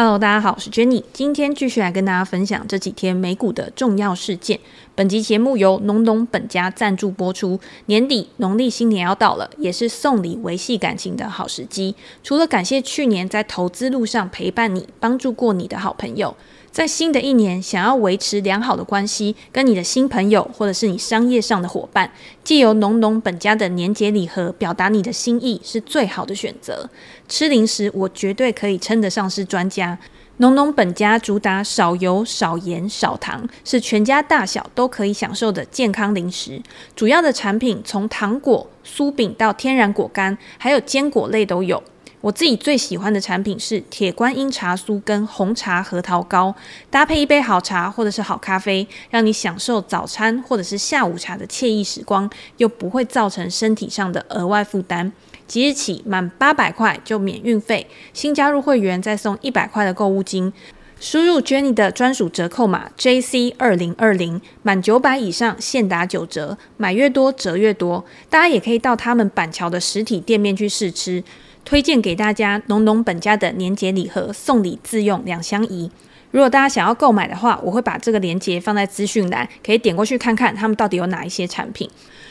Hello，大家好，我是 Jenny，今天继续来跟大家分享这几天美股的重要事件。本集节目由农农本家赞助播出。年底农历新年要到了，也是送礼维系感情的好时机。除了感谢去年在投资路上陪伴你、帮助过你的好朋友。在新的一年，想要维持良好的关系，跟你的新朋友或者是你商业上的伙伴，借由农农本家的年节礼盒表达你的心意，是最好的选择。吃零食，我绝对可以称得上是专家。农农本家主打少油、少盐、少糖，是全家大小都可以享受的健康零食。主要的产品从糖果、酥饼到天然果干，还有坚果类都有。我自己最喜欢的产品是铁观音茶酥跟红茶核桃糕，搭配一杯好茶或者是好咖啡，让你享受早餐或者是下午茶的惬意时光，又不会造成身体上的额外负担。即日起满八百块就免运费，新加入会员再送一百块的购物金，输入 Jenny 的专属折扣码 JC 二零二零，满九百以上现打九折，买越多折越多。大家也可以到他们板桥的实体店面去试吃。推荐给大家浓浓本家的年节礼盒，送礼自用两相宜。如果大家想要购买的话，我会把这个链接放在资讯栏，可以点过去看看他们到底有哪一些产品。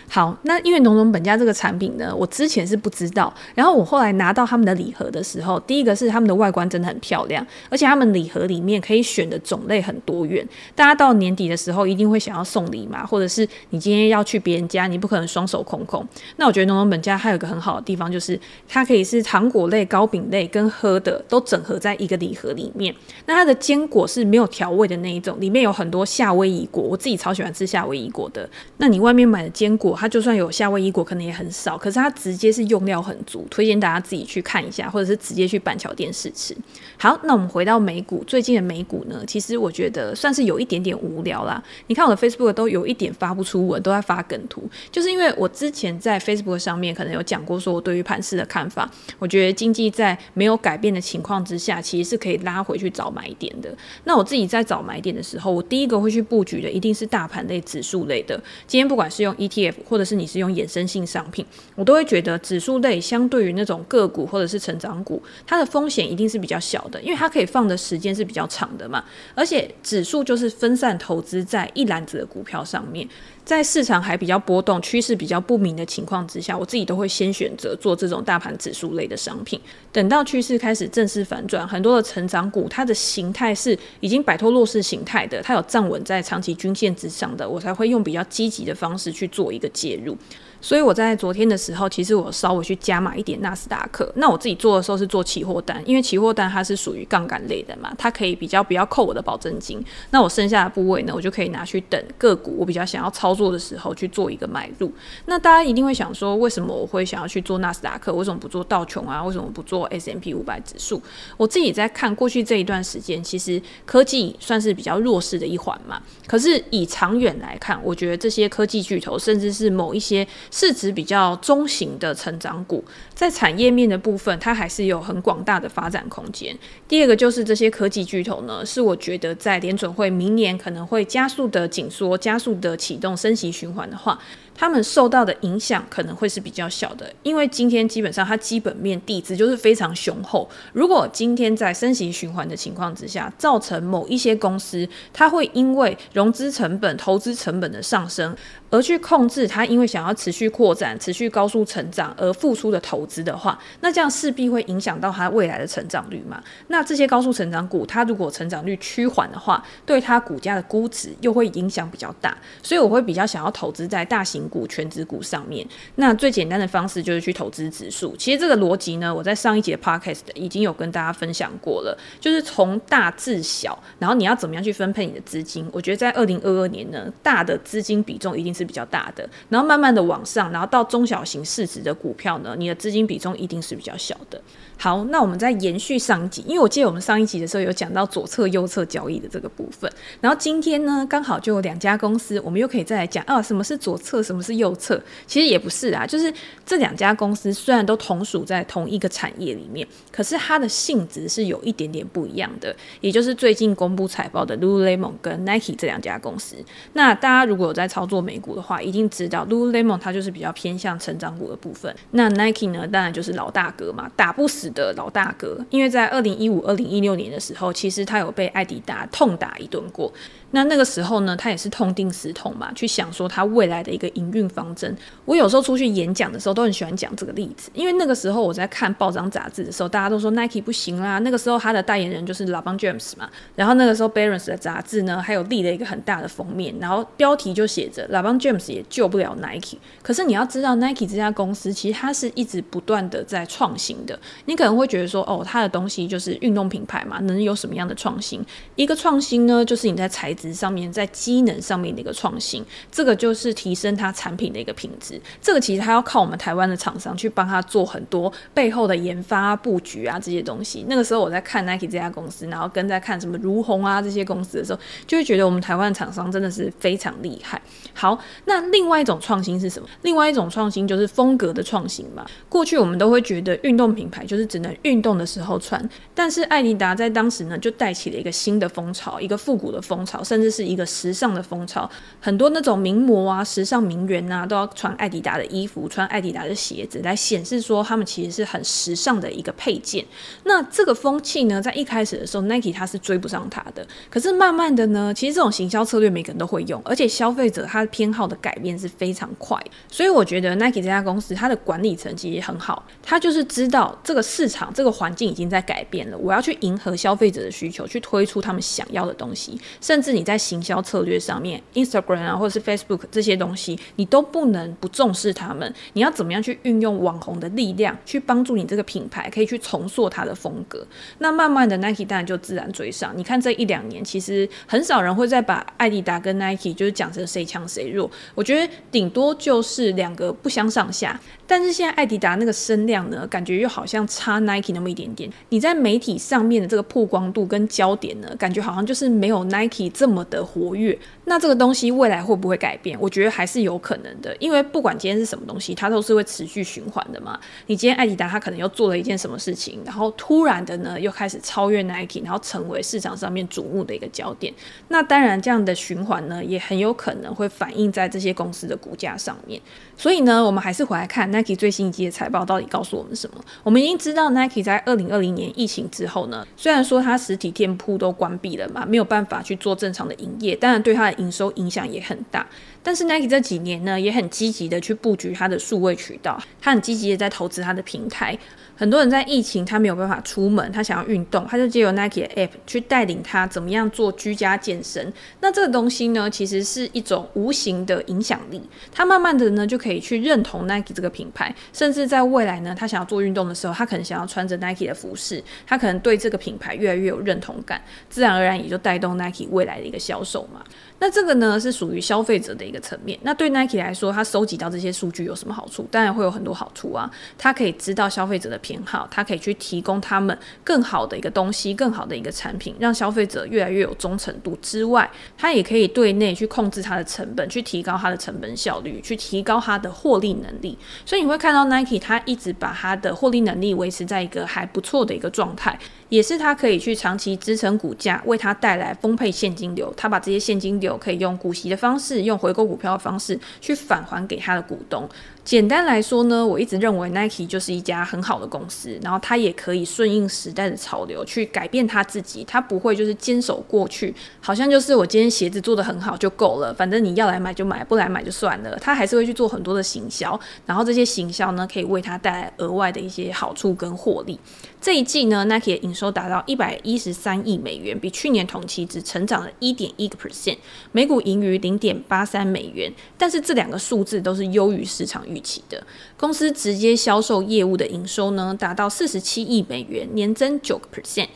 好，那因为农农本家这个产品呢，我之前是不知道，然后我后来拿到他们的礼盒的时候，第一个是他们的外观真的很漂亮，而且他们礼盒里面可以选的种类很多元。大家到年底的时候一定会想要送礼嘛，或者是你今天要去别人家，你不可能双手空空。那我觉得农农本家还有一个很好的地方，就是它可以是糖果类、糕饼类跟喝的都整合在一个礼盒里面。那它的坚果是没有调味的那一种，里面有很多夏威夷果，我自己超喜欢吃夏威夷果的。那你外面买的坚果，它就算有夏威夷果，可能也很少，可是它直接是用料很足，推荐大家自己去看一下，或者是直接去板桥店试吃。好，那我们回到美股，最近的美股呢，其实我觉得算是有一点点无聊啦。你看我的 Facebook 都有一点发不出文，都在发梗图，就是因为我之前在 Facebook 上面可能有讲过，说我对于盘势的看法，我觉得经济在没有改变的情况之下，其实是可以拉回去找买点的。那我自己在找买点的时候，我第一个会去布局的一定是大盘类、指数类的。今天不管是用 ETF 或者是你。是用衍生性商品，我都会觉得指数类相对于那种个股或者是成长股，它的风险一定是比较小的，因为它可以放的时间是比较长的嘛。而且指数就是分散投资在一篮子的股票上面，在市场还比较波动、趋势比较不明的情况之下，我自己都会先选择做这种大盘指数类的商品。等到趋势开始正式反转，很多的成长股它的形态是已经摆脱弱势形态的，它有站稳在长期均线之上的，我才会用比较积极的方式去做一个介入。所以我在昨天的时候，其实我稍微去加码一点纳斯达克。那我自己做的时候是做期货单，因为期货单它是属于杠杆类的嘛，它可以比较不要扣我的保证金。那我剩下的部位呢，我就可以拿去等个股我比较想要操作的时候去做一个买入。那大家一定会想说，为什么我会想要去做纳斯达克？为什么不做道琼啊？为什么不做 S M P 五百指数？我自己在看过去这一段时间，其实科技算是比较弱势的一环嘛。可是以长远来看，我觉得这些科技巨头，甚至是某一些市值比较中型的成长股，在产业面的部分，它还是有很广大的发展空间。第二个就是这些科技巨头呢，是我觉得在联准会明年可能会加速的紧缩、加速的启动升级循环的话。他们受到的影响可能会是比较小的，因为今天基本上它基本面地质就是非常雄厚。如果今天在升息循环的情况之下，造成某一些公司，它会因为融资成本、投资成本的上升，而去控制它，因为想要持续扩展、持续高速成长而付出的投资的话，那这样势必会影响到它未来的成长率嘛。那这些高速成长股，它如果成长率趋缓的话，对它股价的估值又会影响比较大。所以我会比较想要投资在大型股、权值股上面，那最简单的方式就是去投资指数。其实这个逻辑呢，我在上一节 podcast 已经有跟大家分享过了，就是从大至小，然后你要怎么样去分配你的资金。我觉得在二零二二年呢，大的资金比重一定是比较大的，然后慢慢的往上，然后到中小型市值的股票呢，你的资金比重一定是比较小的。好，那我们再延续上一集，因为我记得我们上一集的时候有讲到左侧右侧交易的这个部分，然后今天呢，刚好就有两家公司，我们又可以再来讲啊，什么是左侧，什么不是右侧？其实也不是啊，就是这两家公司虽然都同属在同一个产业里面，可是它的性质是有一点点不一样的，也就是最近公布财报的 Lululemon 跟 Nike 这两家公司。那大家如果有在操作美股的话，一定知道 Lululemon 它就是比较偏向成长股的部分。那 Nike 呢，当然就是老大哥嘛，打不死的老大哥。因为在二零一五、二零一六年的时候，其实他有被艾迪达痛打一顿过。那那个时候呢，他也是痛定思痛嘛，去想说他未来的一个营运方针。我有时候出去演讲的时候，都很喜欢讲这个例子，因为那个时候我在看报章杂志的时候，大家都说 Nike 不行啦。那个时候他的代言人就是 LeBron James 嘛，然后那个时候 Barons 的杂志呢，还有立了一个很大的封面，然后标题就写着 LeBron James 也救不了 Nike。可是你要知道，Nike 这家公司其实它是一直不断的在创新的。你可能会觉得说，哦，它的东西就是运动品牌嘛，能有什么样的创新？一个创新呢，就是你在材质上面在机能上面的一个创新，这个就是提升它产品的一个品质。这个其实它要靠我们台湾的厂商去帮他做很多背后的研发布局啊这些东西。那个时候我在看 Nike 这家公司，然后跟在看什么如虹啊这些公司的时候，就会觉得我们台湾厂商真的是非常厉害。好，那另外一种创新是什么？另外一种创新就是风格的创新嘛。过去我们都会觉得运动品牌就是只能运动的时候穿，但是艾迪达在当时呢就带起了一个新的风潮，一个复古的风潮，甚至是一个时尚的风潮，很多那种名模啊、时尚名媛啊，都要穿艾迪达的衣服、穿艾迪达的鞋子，来显示说他们其实是很时尚的一个配件。那这个风气呢，在一开始的时候，Nike 它是追不上它的。可是慢慢的呢，其实这种行销策略每个人都会用，而且消费者他的偏好的改变是非常快。所以我觉得 Nike 这家公司它的管理层其实也很好，他就是知道这个市场、这个环境已经在改变了，我要去迎合消费者的需求，去推出他们想要的东西，甚至你在行销策略上面，Instagram 啊，或者是 Facebook 这些东西，你都不能不重视他们。你要怎么样去运用网红的力量，去帮助你这个品牌可以去重塑它的风格？那慢慢的，Nike 当然就自然追上。你看这一两年，其实很少人会再把艾迪达跟 Nike 就是讲成谁强谁弱。我觉得顶多就是两个不相上下。但是现在艾迪达那个声量呢，感觉又好像差 Nike 那么一点点。你在媒体上面的这个曝光度跟焦点呢，感觉好像就是没有 Nike 这么的活跃。那这个东西未来会不会改变？我觉得还是有可能的，因为不管今天是什么东西，它都是会持续循环的嘛。你今天艾迪达它可能又做了一件什么事情，然后突然的呢又开始超越 Nike，然后成为市场上面瞩目的一个焦点。那当然这样的循环呢，也很有可能会反映在这些公司的股价上面。所以呢，我们还是回来看 Nike 最新一季的财报到底告诉我们什么。我们已经知道 Nike 在二零二零年疫情之后呢，虽然说它实体店铺都关闭了嘛，没有办法去做正场的营业，当然对它的营收影响也很大，但是 Nike 这几年呢，也很积极的去布局它的数位渠道，它很积极的在投资它的平台。很多人在疫情，他没有办法出门，他想要运动，他就借由 Nike 的 App 去带领他怎么样做居家健身。那这个东西呢，其实是一种无形的影响力，他慢慢的呢就可以去认同 Nike 这个品牌，甚至在未来呢，他想要做运动的时候，他可能想要穿着 Nike 的服饰，他可能对这个品牌越来越有认同感，自然而然也就带动 Nike 未来的一个销售嘛。那这个呢是属于消费者的一个层面。那对 Nike 来说，他收集到这些数据有什么好处？当然会有很多好处啊。他可以知道消费者的偏好，他可以去提供他们更好的一个东西，更好的一个产品，让消费者越来越有忠诚度之外，他也可以对内去控制它的成本，去提高它的成本效率，去提高它的获利能力。所以你会看到 Nike 它一直把它的获利能力维持在一个还不错的一个状态，也是它可以去长期支撑股价，为它带来丰沛现金流。它把这些现金流。可以用股息的方式，用回购股票的方式去返还给他的股东。简单来说呢，我一直认为 Nike 就是一家很好的公司，然后它也可以顺应时代的潮流去改变它自己，它不会就是坚守过去，好像就是我今天鞋子做的很好就够了，反正你要来买就买，不来买就算了。它还是会去做很多的行销，然后这些行销呢，可以为它带来额外的一些好处跟获利。这一季呢，Nike 的营收达到一百一十三亿美元，比去年同期只成长了一点一个 percent，每股盈余零点八三美元，但是这两个数字都是优于市场预期的公司直接销售业务的营收呢，达到四十七亿美元，年增九个 percent。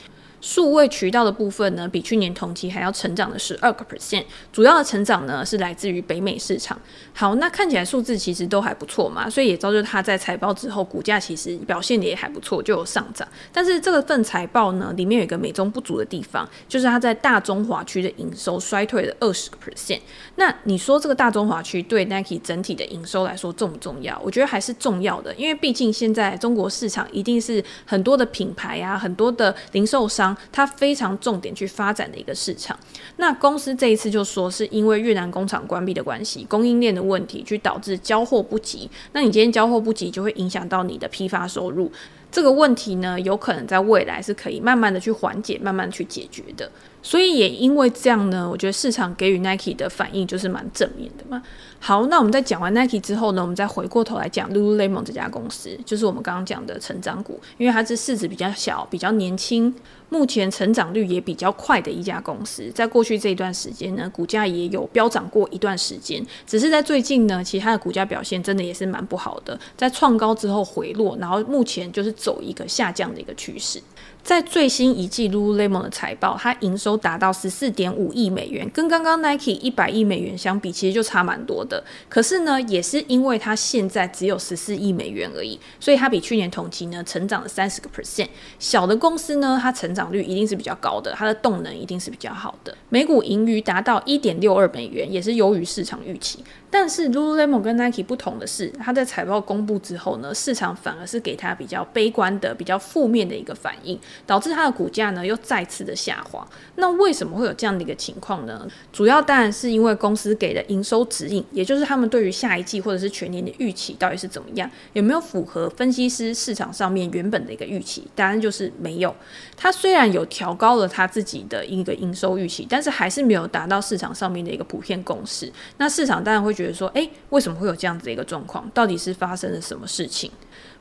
数位渠道的部分呢，比去年同期还要成长的十二个 percent，主要的成长呢是来自于北美市场。好，那看起来数字其实都还不错嘛，所以也造就它在财报之后股价其实表现的也还不错，就有上涨。但是这个份财报呢，里面有一个美中不足的地方，就是它在大中华区的营收衰退了二十个 percent。那你说这个大中华区对 Nike 整体的营收来说重不重要？我觉得还是重要的，因为毕竟现在中国市场一定是很多的品牌啊，很多的零售商。它非常重点去发展的一个市场。那公司这一次就说是因为越南工厂关闭的关系，供应链的问题，去导致交货不及。那你今天交货不及，就会影响到你的批发收入。这个问题呢，有可能在未来是可以慢慢的去缓解，慢慢去解决的。所以也因为这样呢，我觉得市场给予 Nike 的反应就是蛮正面的嘛。好，那我们在讲完 Nike 之后呢，我们再回过头来讲 Lululemon 这家公司，就是我们刚刚讲的成长股，因为它是市值比较小、比较年轻，目前成长率也比较快的一家公司。在过去这一段时间呢，股价也有飙涨过一段时间，只是在最近呢，其他的股价表现真的也是蛮不好的，在创高之后回落，然后目前就是走一个下降的一个趋势。在最新一季 Lululemon 的财报，它营收达到十四点五亿美元，跟刚刚 Nike 一百亿美元相比，其实就差蛮多的。可是呢，也是因为它现在只有十四亿美元而已，所以它比去年同期呢成长了三十个 percent。小的公司呢，它成长率一定是比较高的，它的动能一定是比较好的。每股盈余达到一点六二美元，也是优于市场预期。但是 Lululemon 跟 Nike 不同的是，它在财报公布之后呢，市场反而是给它比较悲观的、比较负面的一个反应，导致它的股价呢又再次的下滑。那为什么会有这样的一个情况呢？主要当然是因为公司给的营收指引，也就是他们对于下一季或者是全年的预期到底是怎么样，有没有符合分析师市场上面原本的一个预期？答案就是没有。它虽然有调高了它自己的一个营收预期，但是还是没有达到市场上面的一个普遍共识。那市场当然会觉得说，诶，为什么会有这样子的一个状况？到底是发生了什么事情？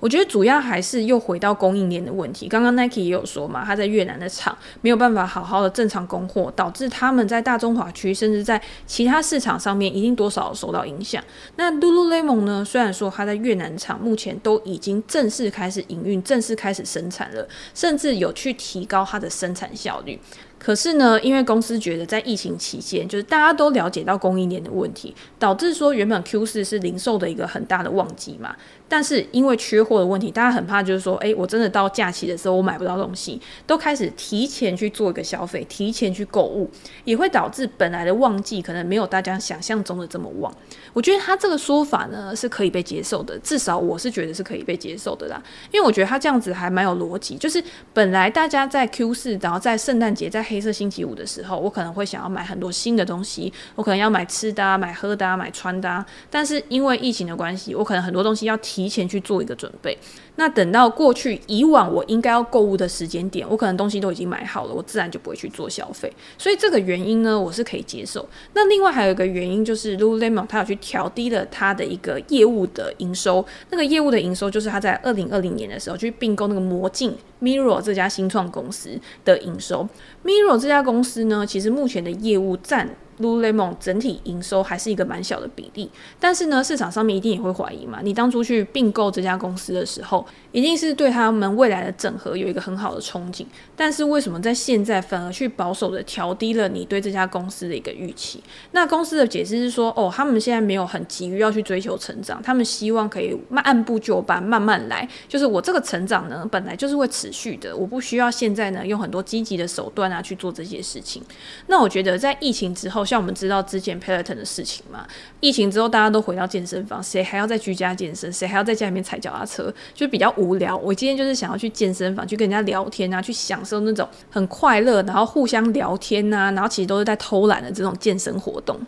我觉得主要还是又回到供应链的问题。刚刚 Nike 也有说嘛，他在越南的厂没有办法好好的正常供货，导致他们在大中华区甚至在其他市场上面一定多少受到影响。那 Lululemon 呢？虽然说他在越南厂目前都已经正式开始营运，正式开始生产了，甚至有去提高它的生产效率。可是呢，因为公司觉得在疫情期间，就是大家都了解到供应链的问题，导致说原本 Q 四是零售的一个很大的旺季嘛。但是因为缺货的问题，大家很怕，就是说，诶，我真的到假期的时候我买不到东西，都开始提前去做一个消费，提前去购物，也会导致本来的旺季可能没有大家想象中的这么旺。我觉得他这个说法呢是可以被接受的，至少我是觉得是可以被接受的啦。因为我觉得他这样子还蛮有逻辑，就是本来大家在 Q 四，然后在圣诞节在黑色星期五的时候，我可能会想要买很多新的东西，我可能要买吃的，买喝的，买穿的。但是因为疫情的关系，我可能很多东西要提前去做一个准备。那等到过去以往我应该要购物的时间点，我可能东西都已经买好了，我自然就不会去做消费。所以这个原因呢，我是可以接受。那另外还有一个原因就是 Lululemon 它有去调低了它的一个业务的营收。那个业务的营收就是它在二零二零年的时候去并购那个魔镜 Mirror 这家新创公司的营收。Mirror 这家公司呢，其实目前的业务占 Lululemon 整体营收还是一个蛮小的比例，但是呢，市场上面一定也会怀疑嘛。你当初去并购这家公司的时候，一定是对他们未来的整合有一个很好的憧憬。但是为什么在现在反而去保守的调低了你对这家公司的一个预期？那公司的解释是说，哦，他们现在没有很急于要去追求成长，他们希望可以慢按部就班，慢慢来。就是我这个成长呢，本来就是会持续的，我不需要现在呢用很多积极的手段啊去做这些事情。那我觉得在疫情之后。像我们知道之前 Peloton 的事情嘛，疫情之后大家都回到健身房，谁还要在居家健身？谁还要在家里面踩脚踏车？就比较无聊。我今天就是想要去健身房，去跟人家聊天啊，去享受那种很快乐，然后互相聊天啊，然后其实都是在偷懒的这种健身活动。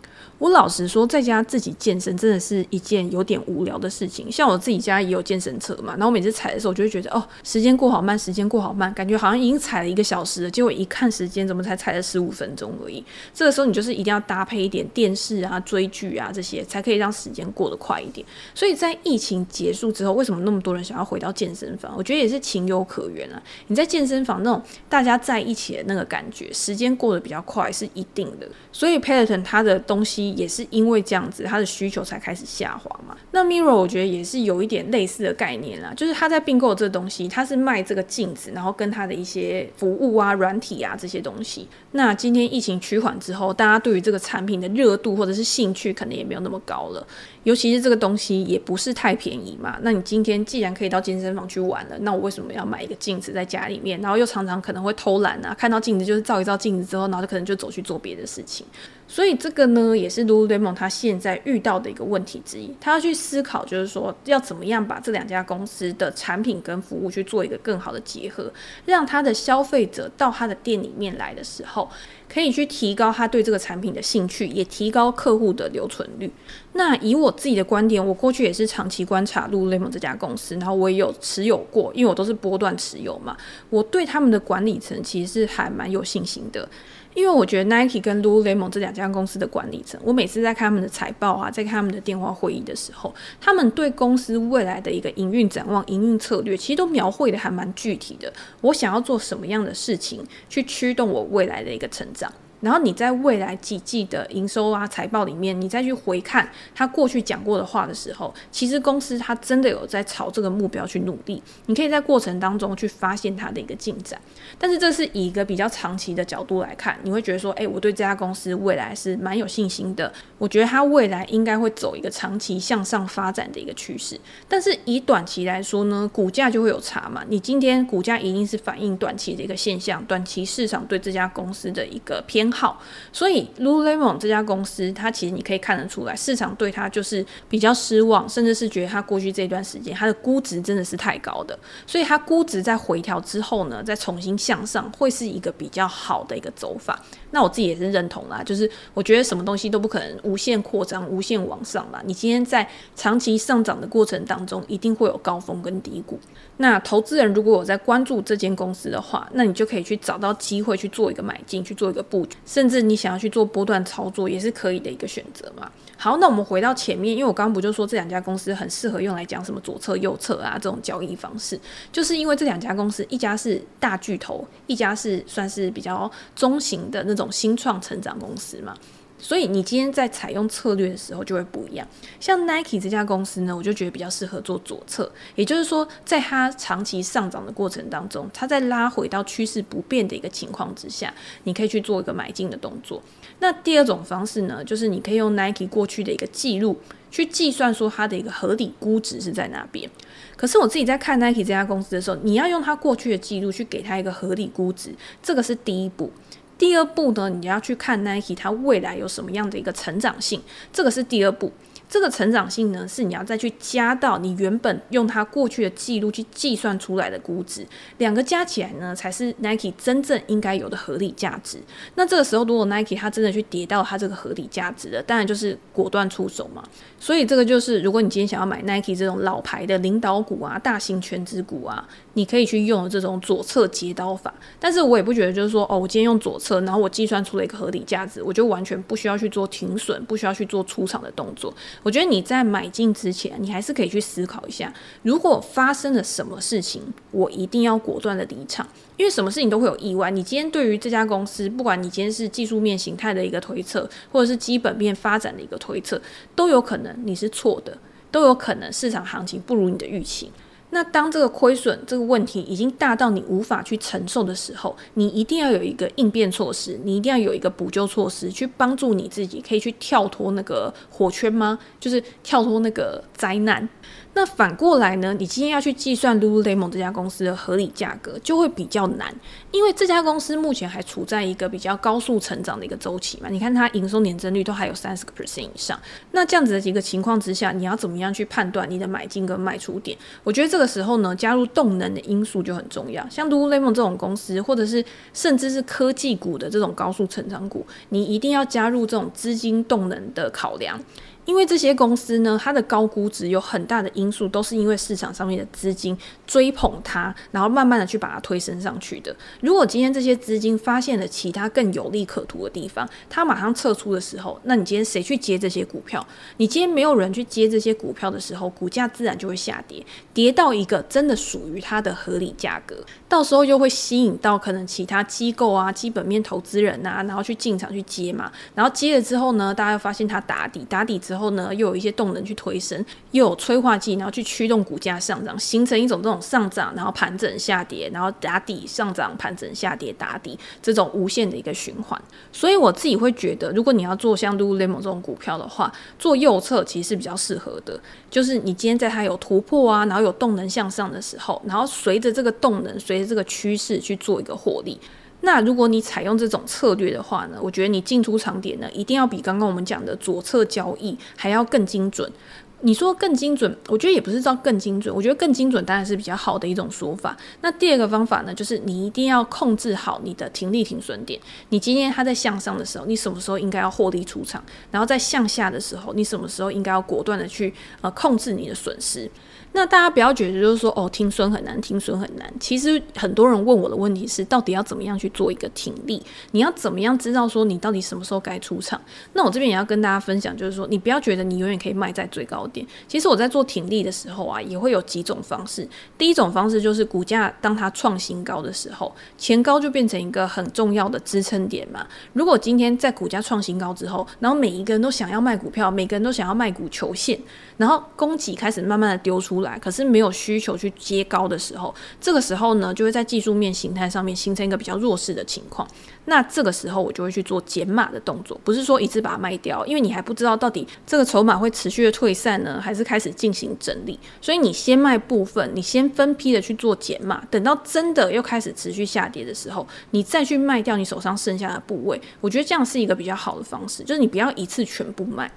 我老实说，在家自己健身真的是一件有点无聊的事情。像我自己家也有健身车嘛，然后每次踩的时候，我就会觉得哦，时间过好慢，时间过好慢，感觉好像已经踩了一个小时了，结果一看时间，怎么才踩了十五分钟而已？这个时候你就是一定要搭配一点电视啊、追剧啊这些，才可以让时间过得快一点。所以在疫情结束之后，为什么那么多人想要回到健身房？我觉得也是情有可原啊。你在健身房那种大家在一起的那个感觉，时间过得比较快是一定的。所以 Peloton 它的东西。也是因为这样子，它的需求才开始下滑嘛。那 Mirror 我觉得也是有一点类似的概念啦，就是他在并购这东西，他是卖这个镜子，然后跟他的一些服务啊、软体啊这些东西。那今天疫情趋缓之后，大家对于这个产品的热度或者是兴趣，可能也没有那么高了。尤其是这个东西也不是太便宜嘛。那你今天既然可以到健身房去玩了，那我为什么要买一个镜子在家里面？然后又常常可能会偷懒啊，看到镜子就是照一照镜子之后，然后就可能就走去做别的事情。所以这个呢，也是 Lululemon 他现在遇到的一个问题之一。他要去思考，就是说要怎么样把这两家公司的产品跟服务去做一个更好的结合，让他的消费者到他的店里面来的时候，可以去提高他对这个产品的兴趣，也提高客户的留存率。那以我自己的观点，我过去也是长期观察 Lululemon 这家公司，然后我也有持有过，因为我都是波段持有嘛，我对他们的管理层其实是还蛮有信心的。因为我觉得 Nike 跟 Lululemon 这两家公司的管理层，我每次在看他们的财报啊，在看他们的电话会议的时候，他们对公司未来的一个营运展望、营运策略，其实都描绘的还蛮具体的。我想要做什么样的事情，去驱动我未来的一个成长。然后你在未来几季的营收啊、财报里面，你再去回看他过去讲过的话的时候，其实公司他真的有在朝这个目标去努力。你可以在过程当中去发现它的一个进展。但是这是以一个比较长期的角度来看，你会觉得说，诶，我对这家公司未来是蛮有信心的。我觉得它未来应该会走一个长期向上发展的一个趋势。但是以短期来说呢，股价就会有差嘛。你今天股价一定是反映短期的一个现象，短期市场对这家公司的一个偏好，所以 Lululemon 这家公司，它其实你可以看得出来，市场对它就是比较失望，甚至是觉得它过去这段时间它的估值真的是太高的，所以它估值在回调之后呢，再重新向上，会是一个比较好的一个走法。那我自己也是认同啦，就是我觉得什么东西都不可能无限扩张、无限往上嘛。你今天在长期上涨的过程当中，一定会有高峰跟低谷。那投资人如果有在关注这间公司的话，那你就可以去找到机会去做一个买进，去做一个布局，甚至你想要去做波段操作也是可以的一个选择嘛。好，那我们回到前面，因为我刚刚不就说这两家公司很适合用来讲什么左侧、右侧啊这种交易方式，就是因为这两家公司，一家是大巨头，一家是算是比较中型的那种新创成长公司嘛。所以你今天在采用策略的时候就会不一样。像 Nike 这家公司呢，我就觉得比较适合做左侧，也就是说，在它长期上涨的过程当中，它在拉回到趋势不变的一个情况之下，你可以去做一个买进的动作。那第二种方式呢，就是你可以用 Nike 过去的一个记录去计算说它的一个合理估值是在哪边。可是我自己在看 Nike 这家公司的时候，你要用它过去的记录去给它一个合理估值，这个是第一步。第二步呢，你要去看 Nike 它未来有什么样的一个成长性，这个是第二步。这个成长性呢，是你要再去加到你原本用它过去的记录去计算出来的估值，两个加起来呢，才是 Nike 真正应该有的合理价值。那这个时候，如果 Nike 它真的去跌到它这个合理价值了，当然就是果断出手嘛。所以这个就是，如果你今天想要买 Nike 这种老牌的领导股啊、大型全值股啊，你可以去用这种左侧截刀法。但是我也不觉得就是说，哦，我今天用左侧，然后我计算出了一个合理价值，我就完全不需要去做停损，不需要去做出场的动作。我觉得你在买进之前，你还是可以去思考一下，如果发生了什么事情，我一定要果断的离场，因为什么事情都会有意外。你今天对于这家公司，不管你今天是技术面形态的一个推测，或者是基本面发展的一个推测，都有可能你是错的，都有可能市场行情不如你的预期。那当这个亏损这个问题已经大到你无法去承受的时候，你一定要有一个应变措施，你一定要有一个补救措施，去帮助你自己可以去跳脱那个火圈吗？就是跳脱那个灾难。那反过来呢？你今天要去计算 Lululemon 这家公司的合理价格，就会比较难，因为这家公司目前还处在一个比较高速成长的一个周期嘛。你看它营收年增率都还有三十个 percent 以上，那这样子的几个情况之下，你要怎么样去判断你的买进跟卖出点？我觉得这个时候呢，加入动能的因素就很重要。像 Lululemon 这种公司，或者是甚至是科技股的这种高速成长股，你一定要加入这种资金动能的考量。因为这些公司呢，它的高估值有很大的因素，都是因为市场上面的资金追捧它，然后慢慢的去把它推升上去的。如果今天这些资金发现了其他更有利可图的地方，它马上撤出的时候，那你今天谁去接这些股票？你今天没有人去接这些股票的时候，股价自然就会下跌，跌到一个真的属于它的合理价格，到时候又会吸引到可能其他机构啊、基本面投资人啊，然后去进场去接嘛，然后接了之后呢，大家又发现它打底，打底之后。之后呢，又有一些动能去推升，又有催化剂，然后去驱动股价上涨，形成一种这种上涨，然后盘整下跌，然后打底上涨，盘整下跌打底这种无限的一个循环。所以我自己会觉得，如果你要做像 Lululemon 这种股票的话，做右侧其实是比较适合的。就是你今天在它有突破啊，然后有动能向上的时候，然后随着这个动能，随这个趋势去做一个获利。那如果你采用这种策略的话呢，我觉得你进出场点呢，一定要比刚刚我们讲的左侧交易还要更精准。你说更精准，我觉得也不是叫更精准，我觉得更精准当然是比较好的一种说法。那第二个方法呢，就是你一定要控制好你的停利停损点。你今天它在向上的时候，你什么时候应该要获利出场？然后在向下的时候，你什么时候应该要果断的去呃控制你的损失？那大家不要觉得就是说哦，听损很难，听损很难。其实很多人问我的问题是，到底要怎么样去做一个挺立？你要怎么样知道说你到底什么时候该出场？那我这边也要跟大家分享，就是说你不要觉得你永远可以卖在最高点。其实我在做挺立的时候啊，也会有几种方式。第一种方式就是股价当它创新高的时候，前高就变成一个很重要的支撑点嘛。如果今天在股价创新高之后，然后每一个人都想要卖股票，每个人都想要卖股求现，然后供给开始慢慢的丢出来，可是没有需求去接高的时候，这个时候呢，就会在技术面形态上面形成一个比较弱势的情况。那这个时候我就会去做减码的动作，不是说一次把它卖掉，因为你还不知道到底这个筹码会持续的退散呢，还是开始进行整理。所以你先卖部分，你先分批的去做减码，等到真的又开始持续下跌的时候，你再去卖掉你手上剩下的部位。我觉得这样是一个比较好的方式，就是你不要一次全部卖。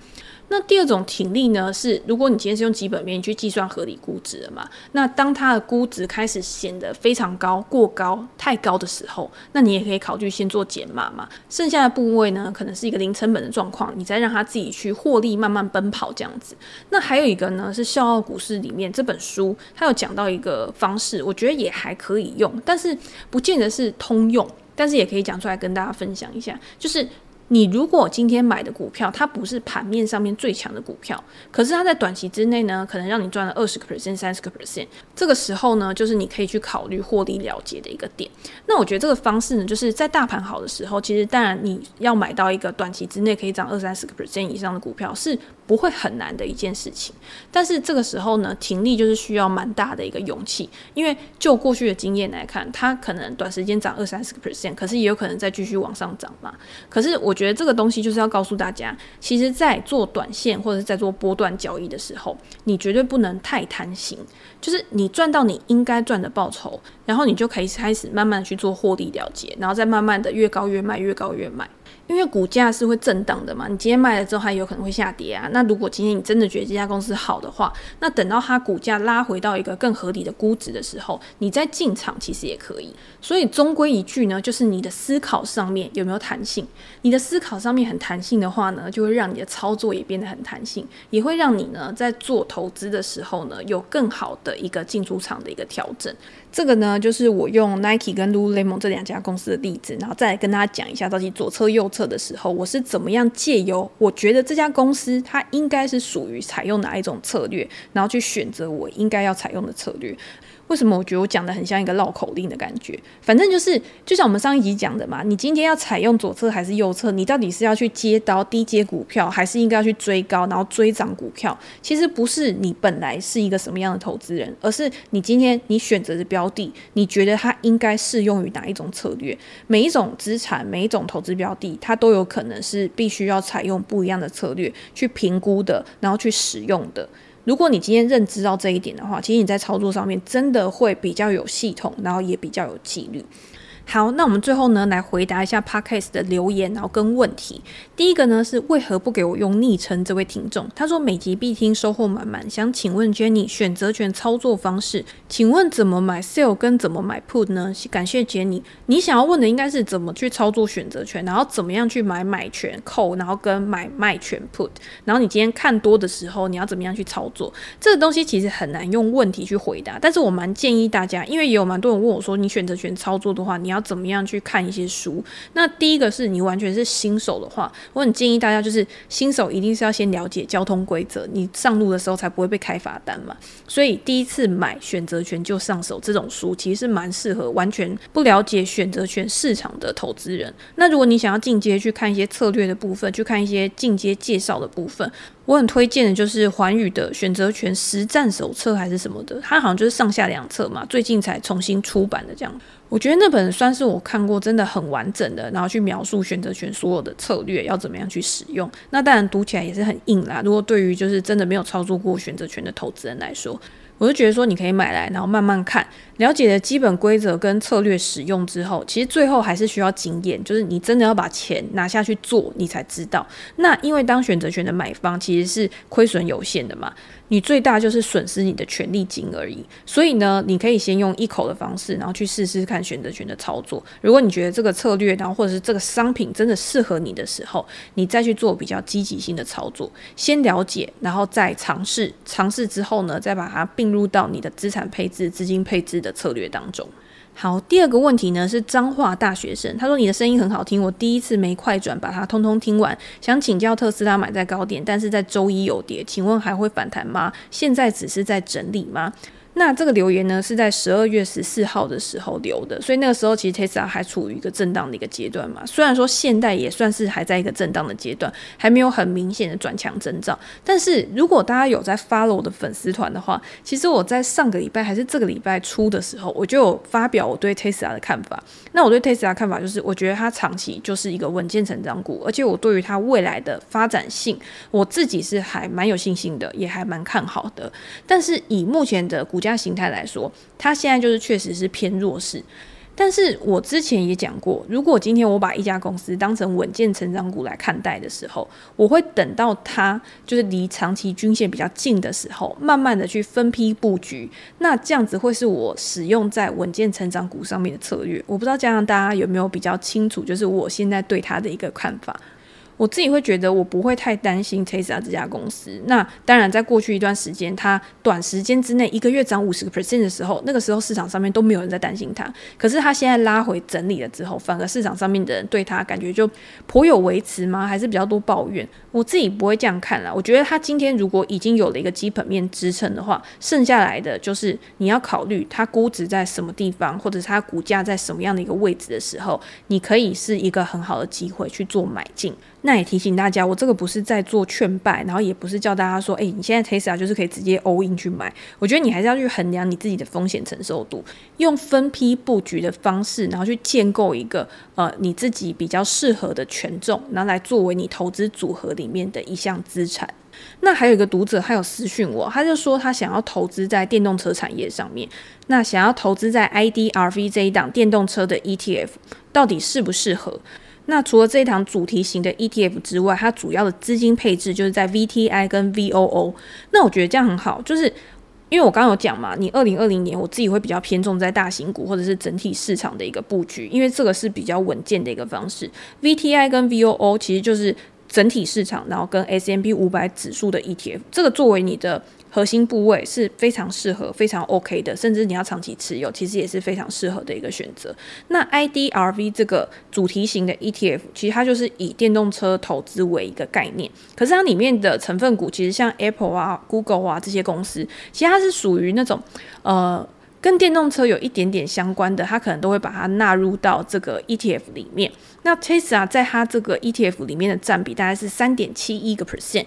那第二种停利呢，是如果你今天是用基本面去计算合理估值的嘛，那当它的估值开始显得非常高、过高、太高的时候，那你也可以考虑先做减码嘛。剩下的部位呢，可能是一个零成本的状况，你再让它自己去获利，慢慢奔跑这样子。那还有一个呢，是《笑傲股市》里面这本书，它有讲到一个方式，我觉得也还可以用，但是不见得是通用，但是也可以讲出来跟大家分享一下，就是。你如果今天买的股票，它不是盘面上面最强的股票，可是它在短期之内呢，可能让你赚了二十个 percent、三十个 percent，这个时候呢，就是你可以去考虑获利了结的一个点。那我觉得这个方式呢，就是在大盘好的时候，其实当然你要买到一个短期之内可以涨二三十个 percent 以上的股票是不会很难的一件事情。但是这个时候呢，停利就是需要蛮大的一个勇气，因为就过去的经验来看，它可能短时间涨二三十个 percent，可是也有可能再继续往上涨嘛。可是我。觉得这个东西就是要告诉大家，其实，在做短线或者是在做波段交易的时候，你绝对不能太贪心。就是你赚到你应该赚的报酬，然后你就可以开始慢慢去做获利了结，然后再慢慢的越高越卖，越高越卖。因为股价是会震荡的嘛，你今天卖了之后，它有可能会下跌啊。那如果今天你真的觉得这家公司好的话，那等到它股价拉回到一个更合理的估值的时候，你再进场其实也可以。所以终归一句呢，就是你的思考上面有没有弹性？你的思考上面很弹性的话呢，就会让你的操作也变得很弹性，也会让你呢在做投资的时候呢有更好的一个进出场的一个调整。这个呢，就是我用 Nike 跟 Lululemon 这两家公司的例子，然后再来跟大家讲一下，到底左侧右侧的时候，我是怎么样借由我觉得这家公司它应该是属于采用哪一种策略，然后去选择我应该要采用的策略。为什么我觉得我讲的很像一个绕口令的感觉？反正就是，就像我们上一集讲的嘛，你今天要采用左侧还是右侧？你到底是要去接刀低接股票，还是应该要去追高，然后追涨股票？其实不是你本来是一个什么样的投资人，而是你今天你选择的标的，你觉得它应该适用于哪一种策略？每一种资产，每一种投资标的，它都有可能是必须要采用不一样的策略去评估的，然后去使用的。如果你今天认知到这一点的话，其实你在操作上面真的会比较有系统，然后也比较有纪律。好，那我们最后呢，来回答一下 Podcast 的留言，然后跟问题。第一个呢是为何不给我用昵称？这位听众他说每集必听，收获满满。想请问 Jenny 选择权操作方式，请问怎么买 sell 跟怎么买 put 呢？感谢 Jenny。你想要问的应该是怎么去操作选择权，然后怎么样去买买权 call，然后跟买卖权 put，然后你今天看多的时候，你要怎么样去操作？这个东西其实很难用问题去回答，但是我蛮建议大家，因为也有蛮多人问我说，你选择权操作的话，你要要怎么样去看一些书？那第一个是你完全是新手的话，我很建议大家就是新手一定是要先了解交通规则，你上路的时候才不会被开罚单嘛。所以第一次买选择权就上手这种书，其实是蛮适合完全不了解选择权市场的投资人。那如果你想要进阶去看一些策略的部分，去看一些进阶介绍的部分。我很推荐的就是环宇的选择权实战手册还是什么的，它好像就是上下两册嘛，最近才重新出版的这样。我觉得那本算是我看过真的很完整的，然后去描述选择权所有的策略要怎么样去使用。那当然读起来也是很硬啦，如果对于就是真的没有操作过选择权的投资人来说。我就觉得说，你可以买来，然后慢慢看，了解了基本规则跟策略使用之后，其实最后还是需要经验，就是你真的要把钱拿下去做，你才知道。那因为当选择权的买方其实是亏损有限的嘛。你最大就是损失你的权利金而已，所以呢，你可以先用一口的方式，然后去试试看选择权的操作。如果你觉得这个策略，然后或者是这个商品真的适合你的时候，你再去做比较积极性的操作。先了解，然后再尝试，尝试之后呢，再把它并入到你的资产配置、资金配置的策略当中。好，第二个问题呢是彰化大学生，他说你的声音很好听，我第一次没快转把它通通听完，想请教特斯拉买在高点，但是在周一有跌，请问还会反弹吗？现在只是在整理吗？那这个留言呢，是在十二月十四号的时候留的，所以那个时候其实 Tesla 还处于一个震荡的一个阶段嘛。虽然说现在也算是还在一个震荡的阶段，还没有很明显的转强征兆。但是如果大家有在 follow 我的粉丝团的话，其实我在上个礼拜还是这个礼拜初的时候，我就有发表我对 Tesla 的看法。那我对 Tesla 的看法就是，我觉得它长期就是一个稳健成长股，而且我对于它未来的发展性，我自己是还蛮有信心的，也还蛮看好的。但是以目前的股价形态来说，它现在就是确实是偏弱势。但是我之前也讲过，如果今天我把一家公司当成稳健成长股来看待的时候，我会等到它就是离长期均线比较近的时候，慢慢的去分批布局。那这样子会是我使用在稳健成长股上面的策略。我不知道这样大家有没有比较清楚，就是我现在对它的一个看法。我自己会觉得，我不会太担心 Tesla 这家公司。那当然，在过去一段时间，它短时间之内一个月涨五十个 percent 的时候，那个时候市场上面都没有人在担心它。可是它现在拉回整理了之后，反而市场上面的人对它感觉就颇有维持吗？还是比较多抱怨？我自己不会这样看啦。我觉得它今天如果已经有了一个基本面支撑的话，剩下来的就是你要考虑它估值在什么地方，或者是它股价在什么样的一个位置的时候，你可以是一个很好的机会去做买进。那也提醒大家，我这个不是在做劝败，然后也不是叫大家说，诶，你现在 Tesla 就是可以直接 all in 去买。我觉得你还是要去衡量你自己的风险承受度，用分批布局的方式，然后去建构一个呃你自己比较适合的权重，然后来作为你投资组合里面的一项资产。那还有一个读者，他有私讯我，他就说他想要投资在电动车产业上面，那想要投资在 IDRV 这一档电动车的 ETF，到底适不适合？那除了这一堂主题型的 ETF 之外，它主要的资金配置就是在 VTI 跟 VOO。那我觉得这样很好，就是因为我刚刚有讲嘛，你二零二零年我自己会比较偏重在大型股或者是整体市场的一个布局，因为这个是比较稳健的一个方式。VTI 跟 VOO 其实就是整体市场，然后跟 S M P 五百指数的 ETF，这个作为你的。核心部位是非常适合、非常 OK 的，甚至你要长期持有，其实也是非常适合的一个选择。那 IDRV 这个主题型的 ETF，其实它就是以电动车投资为一个概念，可是它里面的成分股其实像 Apple 啊、Google 啊这些公司，其实它是属于那种呃跟电动车有一点点相关的，它可能都会把它纳入到这个 ETF 里面。那 Tesla 在它这个 ETF 里面的占比大概是三点七一个 percent。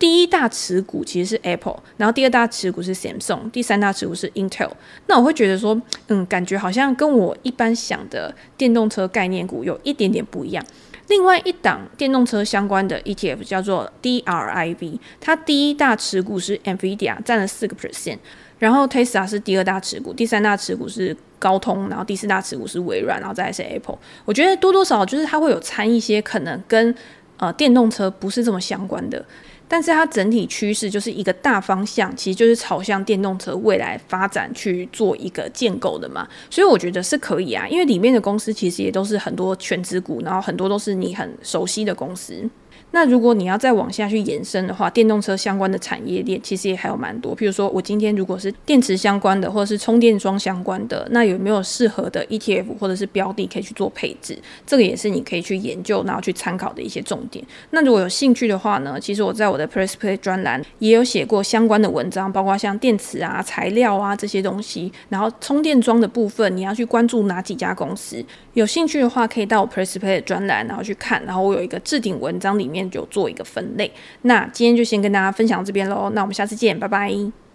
第一大持股其实是 Apple，然后第二大持股是 Samsung，第三大持股是 Intel。那我会觉得说，嗯，感觉好像跟我一般想的电动车概念股有一点点不一样。另外一档电动车相关的 ETF 叫做 DRIV，它第一大持股是 NVIDIA，占了四个 percent，然后 Tesla 是第二大持股，第三大持股是高通，然后第四大持股是微软，然后再是 Apple。我觉得多多少少就是它会有掺一些可能跟呃电动车不是这么相关的。但是它整体趋势就是一个大方向，其实就是朝向电动车未来发展去做一个建构的嘛，所以我觉得是可以啊，因为里面的公司其实也都是很多权值股，然后很多都是你很熟悉的公司。那如果你要再往下去延伸的话，电动车相关的产业链其实也还有蛮多。譬如说，我今天如果是电池相关的，或者是充电桩相关的，那有没有适合的 ETF 或者是标的可以去做配置？这个也是你可以去研究，然后去参考的一些重点。那如果有兴趣的话呢，其实我在我的 Press Play 专栏也有写过相关的文章，包括像电池啊、材料啊这些东西，然后充电桩的部分，你要去关注哪几家公司？有兴趣的话，可以到我 Press Play 的专栏，然后去看。然后我有一个置顶文章里面就做一个分类。那今天就先跟大家分享这边喽。那我们下次见，拜拜。